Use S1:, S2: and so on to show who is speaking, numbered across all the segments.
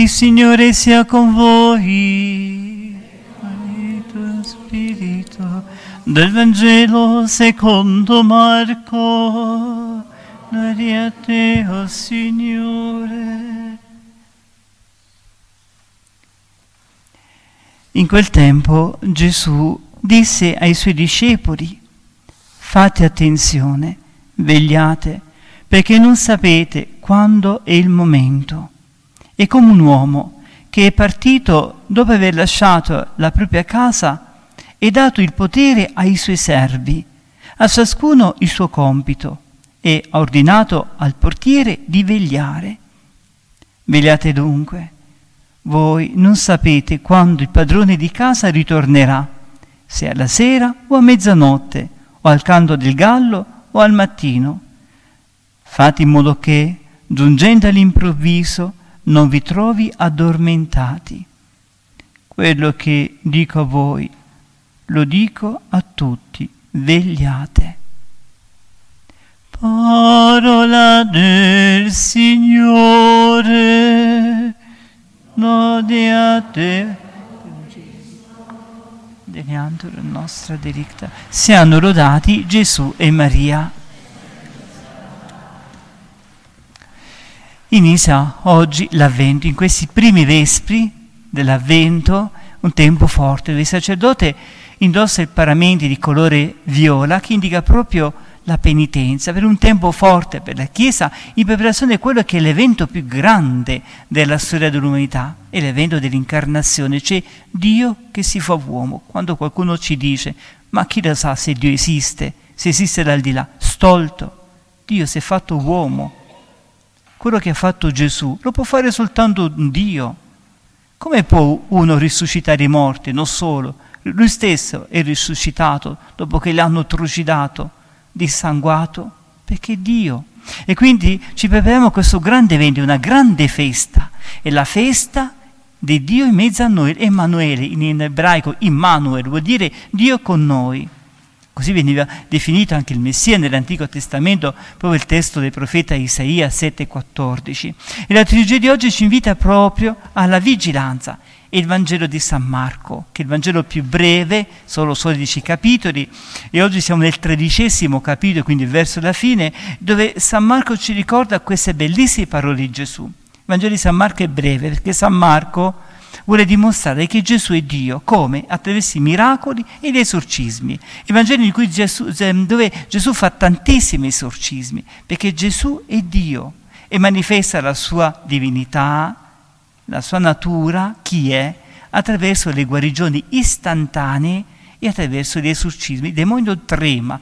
S1: Il Signore sia con voi. Con il tuo spirito. Del Vangelo secondo Marco. Gloria a te, oh Signore. In quel tempo Gesù disse ai suoi discepoli, fate attenzione, vegliate, perché non sapete quando è il momento. È come un uomo che è partito dopo aver lasciato la propria casa e dato il potere ai suoi servi, a ciascuno il suo compito, e ha ordinato al portiere di vegliare. Vegliate dunque voi non sapete quando il padrone di casa ritornerà, se alla sera o a mezzanotte, o al canto del gallo o al mattino. Fate in modo che, giungendo all'improvviso, non vi trovi addormentati. Quello che dico a voi, lo dico a tutti, vegliate. Parola del Signore. Lode a te. Deniantur nostra delicta. Siano lodati Gesù e Maria. Inizia oggi l'avvento, in questi primi vespri dell'avvento, un tempo forte, dove il sacerdote indossa il paramenti di colore viola che indica proprio la penitenza, per un tempo forte per la Chiesa, in preparazione di quello che è l'evento più grande della storia dell'umanità, è l'evento dell'incarnazione, cioè Dio che si fa uomo. Quando qualcuno ci dice, ma chi lo sa se Dio esiste, se esiste dal di là, stolto, Dio si è fatto uomo. Quello che ha fatto Gesù lo può fare soltanto Dio. Come può uno risuscitare i morti? Non solo, lui stesso è risuscitato dopo che l'hanno trucidato dissanguato, perché Dio. E quindi ci prepariamo questo grande evento, una grande festa. È la festa di Dio in mezzo a noi, Emanuele, in ebraico Immanuel, vuol dire Dio con noi. Così veniva definito anche il Messia nell'Antico Testamento, proprio il testo del profeta Isaia 7,14. E la trilogia di oggi ci invita proprio alla vigilanza e il Vangelo di San Marco, che è il Vangelo più breve, solo 16 capitoli, e oggi siamo nel tredicesimo capitolo, quindi verso la fine, dove San Marco ci ricorda queste bellissime parole di Gesù. Il Vangelo di San Marco è breve perché San Marco vuole dimostrare che Gesù è Dio, come? Attraverso i miracoli e gli esorcismi. In cui Gesù, dove Gesù fa tantissimi esorcismi, perché Gesù è Dio e manifesta la sua divinità, la sua natura, chi è, attraverso le guarigioni istantanee e attraverso gli esorcismi. Il demonio trema.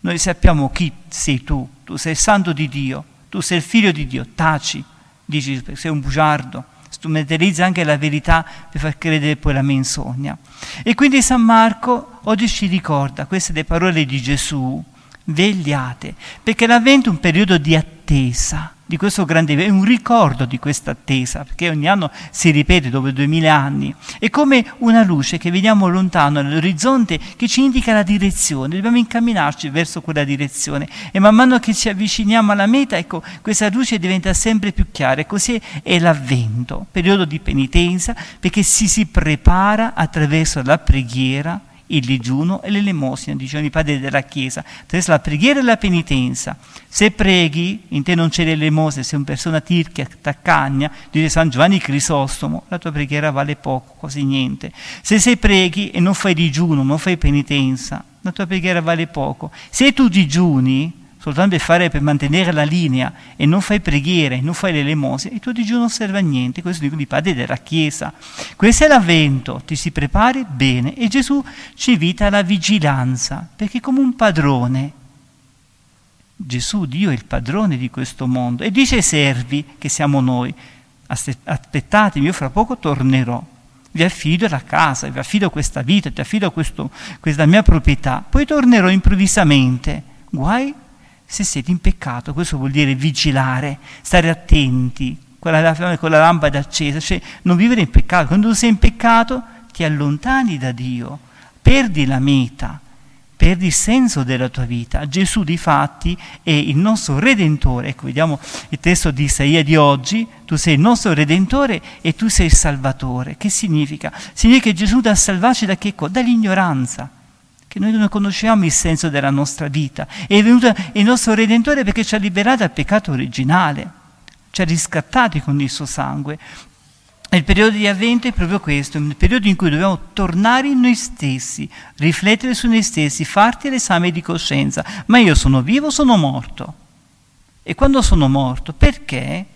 S1: Noi sappiamo chi sei tu, tu sei il santo di Dio, tu sei il figlio di Dio, taci, dici sei un bugiardo, strumentalizza anche la verità per far credere poi la menzogna. E quindi San Marco oggi ci ricorda queste le parole di Gesù, vegliate, perché l'avvento è un periodo di attesa di questo grande è un ricordo di questa attesa, perché ogni anno si ripete dopo duemila anni. È come una luce che vediamo lontano nell'orizzonte che ci indica la direzione, dobbiamo incamminarci verso quella direzione. E man mano che ci avviciniamo alla meta, ecco, questa luce diventa sempre più chiara. E così è l'avvento, periodo di penitenza, perché si si prepara attraverso la preghiera il digiuno e l'elemosina, dicevano i padri della Chiesa, attraverso la preghiera e la penitenza. Se preghi, in te non c'è l'elemosina, sei una persona tirchia, taccagna, dice San Giovanni Crisostomo, la tua preghiera vale poco, quasi niente. Se sei preghi e non fai digiuno, non fai penitenza, la tua preghiera vale poco. Se tu digiuni, soltanto per, fare, per mantenere la linea e non fai preghiere, non fai le lemosine, il tuo digiuno non serve a niente, questo dicono i padri della Chiesa. Questo è l'avvento, ti si prepari bene e Gesù ci invita alla vigilanza, perché come un padrone, Gesù, Dio è il padrone di questo mondo e dice ai servi che siamo noi, aspettatemi, io fra poco tornerò. Vi affido la casa, vi affido questa vita, ti affido questo, questa mia proprietà, poi tornerò improvvisamente. Guai se siete in peccato, questo vuol dire vigilare, stare attenti, con la, con la lampada accesa, cioè non vivere in peccato. Quando sei in peccato ti allontani da Dio, perdi la meta, perdi il senso della tua vita. Gesù di fatti è il nostro Redentore. Ecco, vediamo il testo di Isaia di oggi. Tu sei il nostro Redentore e tu sei il Salvatore. Che significa? Significa che Gesù da salvarci da che cosa? Dall'ignoranza. Che noi non conosciamo il senso della nostra vita. È venuto il nostro Redentore perché ci ha liberato dal peccato originale. Ci ha riscattati con il suo sangue. Il periodo di avvento è proprio questo, il periodo in cui dobbiamo tornare in noi stessi, riflettere su noi stessi, farti l'esame di coscienza. Ma io sono vivo o sono morto? E quando sono morto, perché?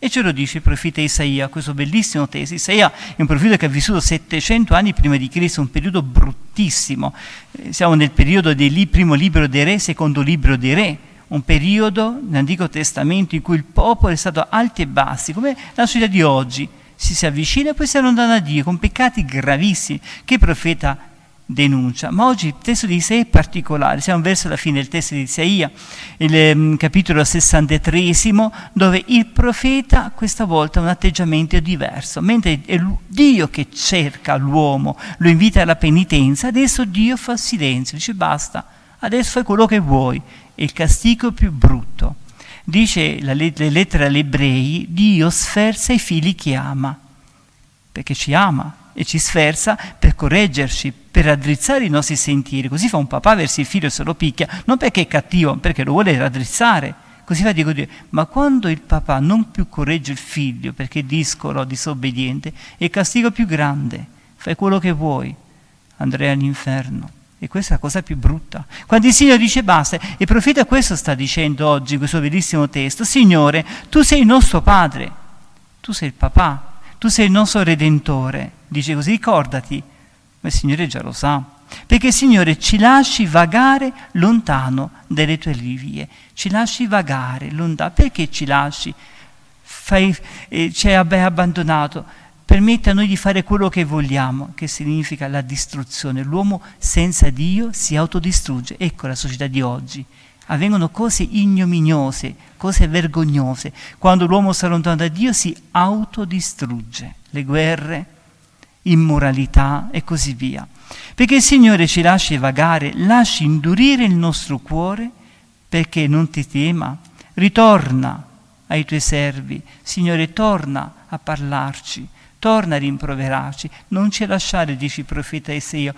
S1: E ce lo dice il profeta Isaia, questo bellissimo testo. Isaia è un profeta che ha vissuto 700 anni prima di Cristo, un periodo bruttissimo. Eh, siamo nel periodo del primo libro dei re, secondo libro dei re, un periodo nell'Antico Testamento in cui il popolo è stato alti e bassi, come la società di oggi si si avvicina e poi si allontana da Dio con peccati gravissimi che profeta denuncia. Ma oggi il testo di Isaia è particolare, siamo verso la fine del testo di Isaia, il um, capitolo 63, dove il profeta questa volta ha un atteggiamento diverso, mentre è Dio che cerca l'uomo, lo invita alla penitenza, adesso Dio fa silenzio, dice basta, adesso fai quello che vuoi, è il castigo più brutto. Dice la le lettere agli ebrei, Dio sferza i figli che ama, perché ci ama e ci sferza per correggerci, per raddrizzare i nostri sentieri. Così fa un papà verso il figlio e se lo picchia, non perché è cattivo, perché lo vuole raddrizzare. Così fa Dio, ma quando il papà non più corregge il figlio perché è discolo, disobbediente, è il castigo più grande. Fai quello che vuoi, andrai all'inferno. E questa è la cosa più brutta. Quando il Signore dice basta, il profeta questo sta dicendo oggi, questo bellissimo testo, Signore, tu sei il nostro Padre, tu sei il papà, tu sei il nostro Redentore. Dice così, ricordati, ma il Signore già lo sa, perché Signore ci lasci vagare lontano dalle tue vie, ci lasci vagare lontano, perché ci lasci? Fai, eh, ci hai abbandonato permette a noi di fare quello che vogliamo, che significa la distruzione. L'uomo senza Dio si autodistrugge. Ecco la società di oggi. Avvengono cose ignominiose, cose vergognose. Quando l'uomo si allontana da Dio si autodistrugge. Le guerre, immoralità e così via. Perché il Signore ci lasci vagare, lasci indurire il nostro cuore perché non ti tema. Ritorna ai tuoi servi. Signore, torna a parlarci torna a rimproverarci, non ci lasciare, dice il profeta Isaia.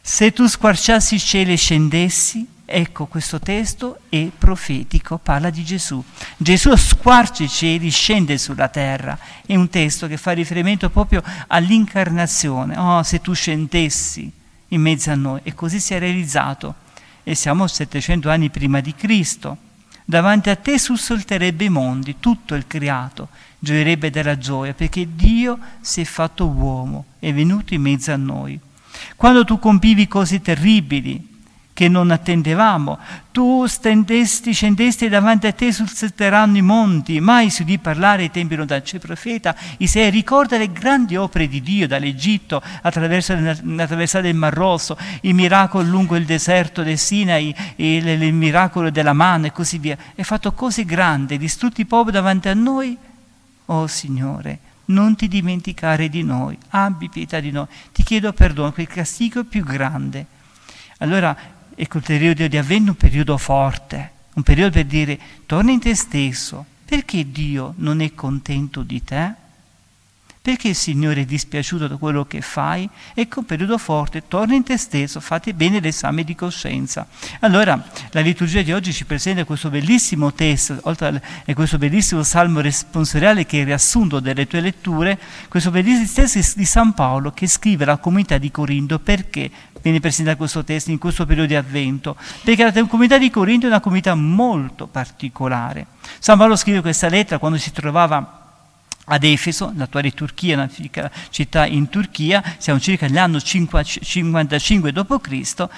S1: Se tu squarciassi i cieli e scendessi, ecco questo testo è profetico, parla di Gesù. Gesù squarcia i cieli, scende sulla terra, è un testo che fa riferimento proprio all'incarnazione. Oh, se tu scendessi in mezzo a noi, e così si è realizzato. E siamo 700 anni prima di Cristo. Davanti a te sussulterebbe i mondi, tutto il creato, gioierebbe della gioia perché Dio si è fatto uomo, è venuto in mezzo a noi. Quando tu compivi cose terribili che non attendevamo, tu stendesti, scendesti davanti a te susseteranno i monti, mai si udì parlare ai tempi lontani. C'è il profeta Isaia ricorda le grandi opere di Dio dall'Egitto attraverso la traversata del Mar Rosso, il miracolo lungo il deserto del Sinai, il, il miracolo della manna e così via. Ha fatto cose grandi, distrutti i popoli davanti a noi Oh Signore, non ti dimenticare di noi, abbi pietà di noi, ti chiedo perdono, quel castigo più grande. Allora, ecco il periodo di avvento, un periodo forte, un periodo per dire, torna in te stesso, perché Dio non è contento di te? Perché il Signore è dispiaciuto da quello che fai? Ecco un periodo forte, torna in te stesso, fate bene l'esame di coscienza. Allora, la liturgia di oggi ci presenta questo bellissimo testo, oltre a questo bellissimo salmo responsoriale che è il riassunto delle tue letture, questo bellissimo testo di San Paolo che scrive alla comunità di Corinto perché viene presentato questo testo in questo periodo di avvento? Perché la comunità di Corinto è una comunità molto particolare. San Paolo scrive questa lettera quando si trovava ad Efeso, l'attuale Turchia, una città in Turchia, siamo circa nell'anno 55 d.C.,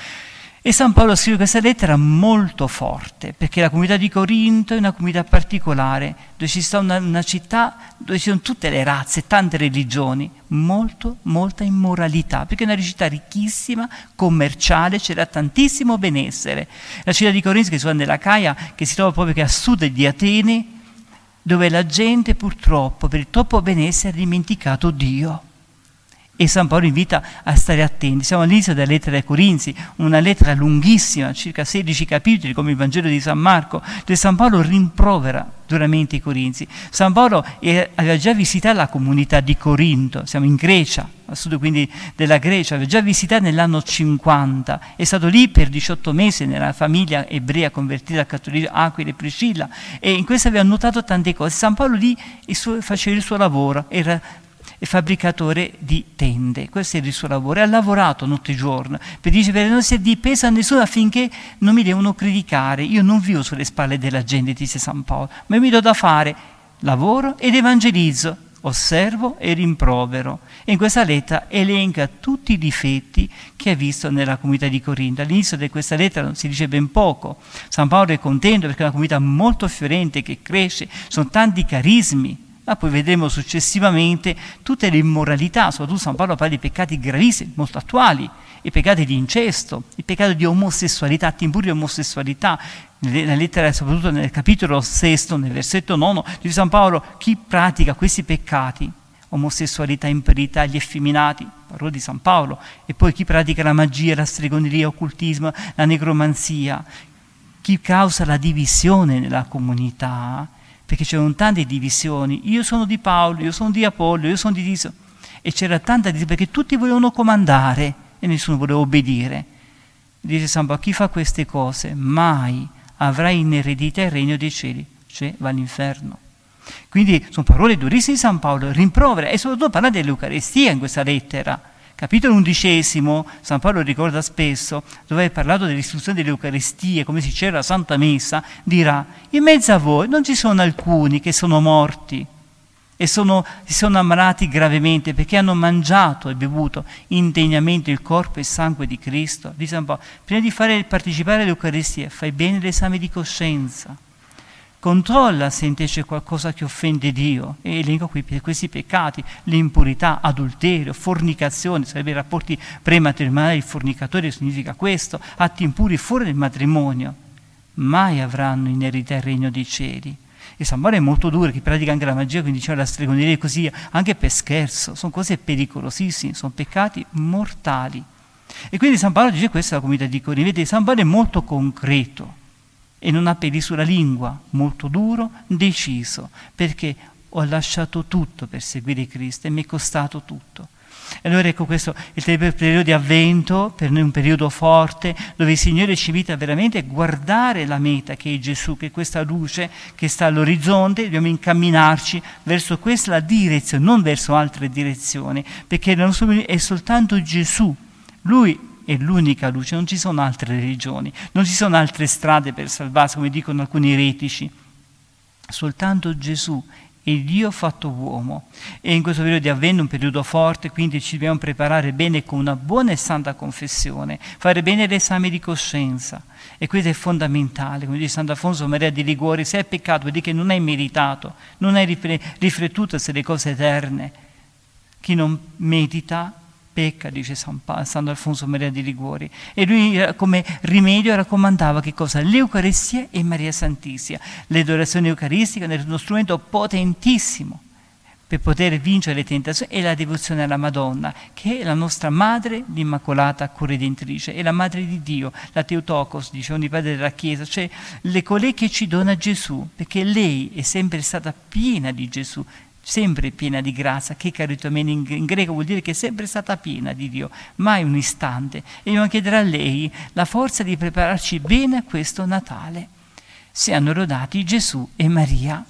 S1: e San Paolo scrive questa lettera molto forte, perché la comunità di Corinto è una comunità particolare, dove ci sta una, una città dove ci sono tutte le razze, tante religioni, molto, molta immoralità, perché è una città ricchissima, commerciale, c'era tantissimo benessere. La città di Corinto, che si trova nella Caia, che si trova proprio a sud di Atene, dove la gente purtroppo per il troppo benessere ha dimenticato Dio. E San Paolo invita a stare attenti. Siamo all'inizio della lettera ai Corinzi, una lettera lunghissima, circa 16 capitoli, come il Vangelo di San Marco, dove San Paolo rimprovera duramente i Corinzi. San Paolo aveva già visitato la comunità di Corinto, siamo in Grecia, a sud quindi della Grecia, aveva già visitato nell'anno 50, è stato lì per 18 mesi nella famiglia ebrea convertita al cattolicesimo, Aquila e Priscilla, e in questo aveva notato tante cose. San Paolo lì faceva il suo lavoro, era è fabbricatore di tende, questo è il suo lavoro, e ha lavorato notte e giorno per dire non si è dipeso a nessuno affinché non mi devono criticare, io non vivo sulle spalle della gente, dice San Paolo, ma mi do da fare, lavoro ed evangelizzo, osservo e rimprovero. E in questa lettera elenca tutti i difetti che ha visto nella comunità di Corinto. All'inizio di questa lettera si dice ben poco. San Paolo è contento perché è una comunità molto fiorente che cresce, sono tanti carismi, ma poi vedremo successivamente tutte le immoralità, soprattutto San Paolo parla di peccati gravissimi, molto attuali, i peccati di incesto, il peccato di omosessualità, atti impuri di omosessualità. Nella lettera, soprattutto nel capitolo sesto, nel versetto nono, di San Paolo, chi pratica questi peccati, omosessualità, impurità, gli effeminati, parole di San Paolo, e poi chi pratica la magia, la stregoneria, l'occultismo, la necromanzia, chi causa la divisione nella comunità, perché c'erano tante divisioni, io sono di Paolo, io sono di Apollo, io sono di Diso, e c'era tanta divisione perché tutti volevano comandare e nessuno voleva obbedire. Dice San Paolo, chi fa queste cose mai avrà in eredità il regno dei cieli, cioè va all'inferno. Quindi sono parole durissime di San Paolo, rimprovera e soprattutto parla dell'Eucaristia in questa lettera Capitolo undicesimo, San Paolo ricorda spesso, dove ha parlato dell'istruzione delle Eucaristie, come si c'era la Santa Messa, dirà, in mezzo a voi non ci sono alcuni che sono morti e sono, si sono ammalati gravemente perché hanno mangiato e bevuto indegnamente il corpo e il sangue di Cristo. Dice San Paolo, prima di fare partecipare all'Eucaristia, fai bene l'esame di coscienza controlla se invece c'è qualcosa che offende Dio e elenco qui questi peccati, l'impurità, adulterio, fornicazione, sarebbe i rapporti prematrimoniali, il fornicatore significa questo, atti impuri fuori del matrimonio, mai avranno in eredità il regno dei cieli. E San Paolo è molto duro, chi pratica anche la magia, quindi diceva la stregoneria e così, anche per scherzo, sono cose pericolosissime, sono peccati mortali. E quindi San Paolo dice questa è la comunità di Corinto, vedete, San Paolo è molto concreto, e non ha peli sulla lingua, molto duro, deciso, perché ho lasciato tutto per seguire Cristo e mi è costato tutto. E allora ecco questo il periodo di avvento, per noi un periodo forte, dove il Signore ci invita veramente a guardare la meta che è Gesù, che è questa luce che sta all'orizzonte, dobbiamo incamminarci verso questa direzione, non verso altre direzioni, perché è soltanto Gesù. Lui è l'unica luce, non ci sono altre religioni, non ci sono altre strade per salvarsi, come dicono alcuni eretici. Soltanto Gesù è Dio fatto uomo. E in questo periodo di avvento, un periodo forte, quindi ci dobbiamo preparare bene con una buona e santa confessione, fare bene l'esame di coscienza. E questo è fondamentale, come dice Sant'Afonso Maria di Liguori, se è peccato vuol dire che non hai meritato, non hai riflettuto sulle cose eterne. Chi non medita pecca, dice San, pa- San Alfonso Maria di Liguori. E lui come rimedio raccomandava che cosa? L'Eucaristia e Maria Santissima. L'adorazione eucaristica è uno strumento potentissimo per poter vincere le tentazioni e la devozione alla Madonna, che è la nostra madre l'Immacolata Corredentrice, è la madre di Dio, la Teotokos, dicevano i padri della Chiesa, cioè le colei che ci dona Gesù, perché lei è sempre stata piena di Gesù, sempre piena di grazia, che caritomene in, greco vuol dire che è sempre stata piena di Dio, mai un istante. E dobbiamo chiedere a lei la forza di prepararci bene a questo Natale. Siano lodati Gesù e Maria.